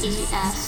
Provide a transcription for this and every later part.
to EF.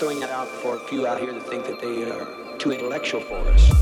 throwing that out for a few out here that think that they are too intellectual for us.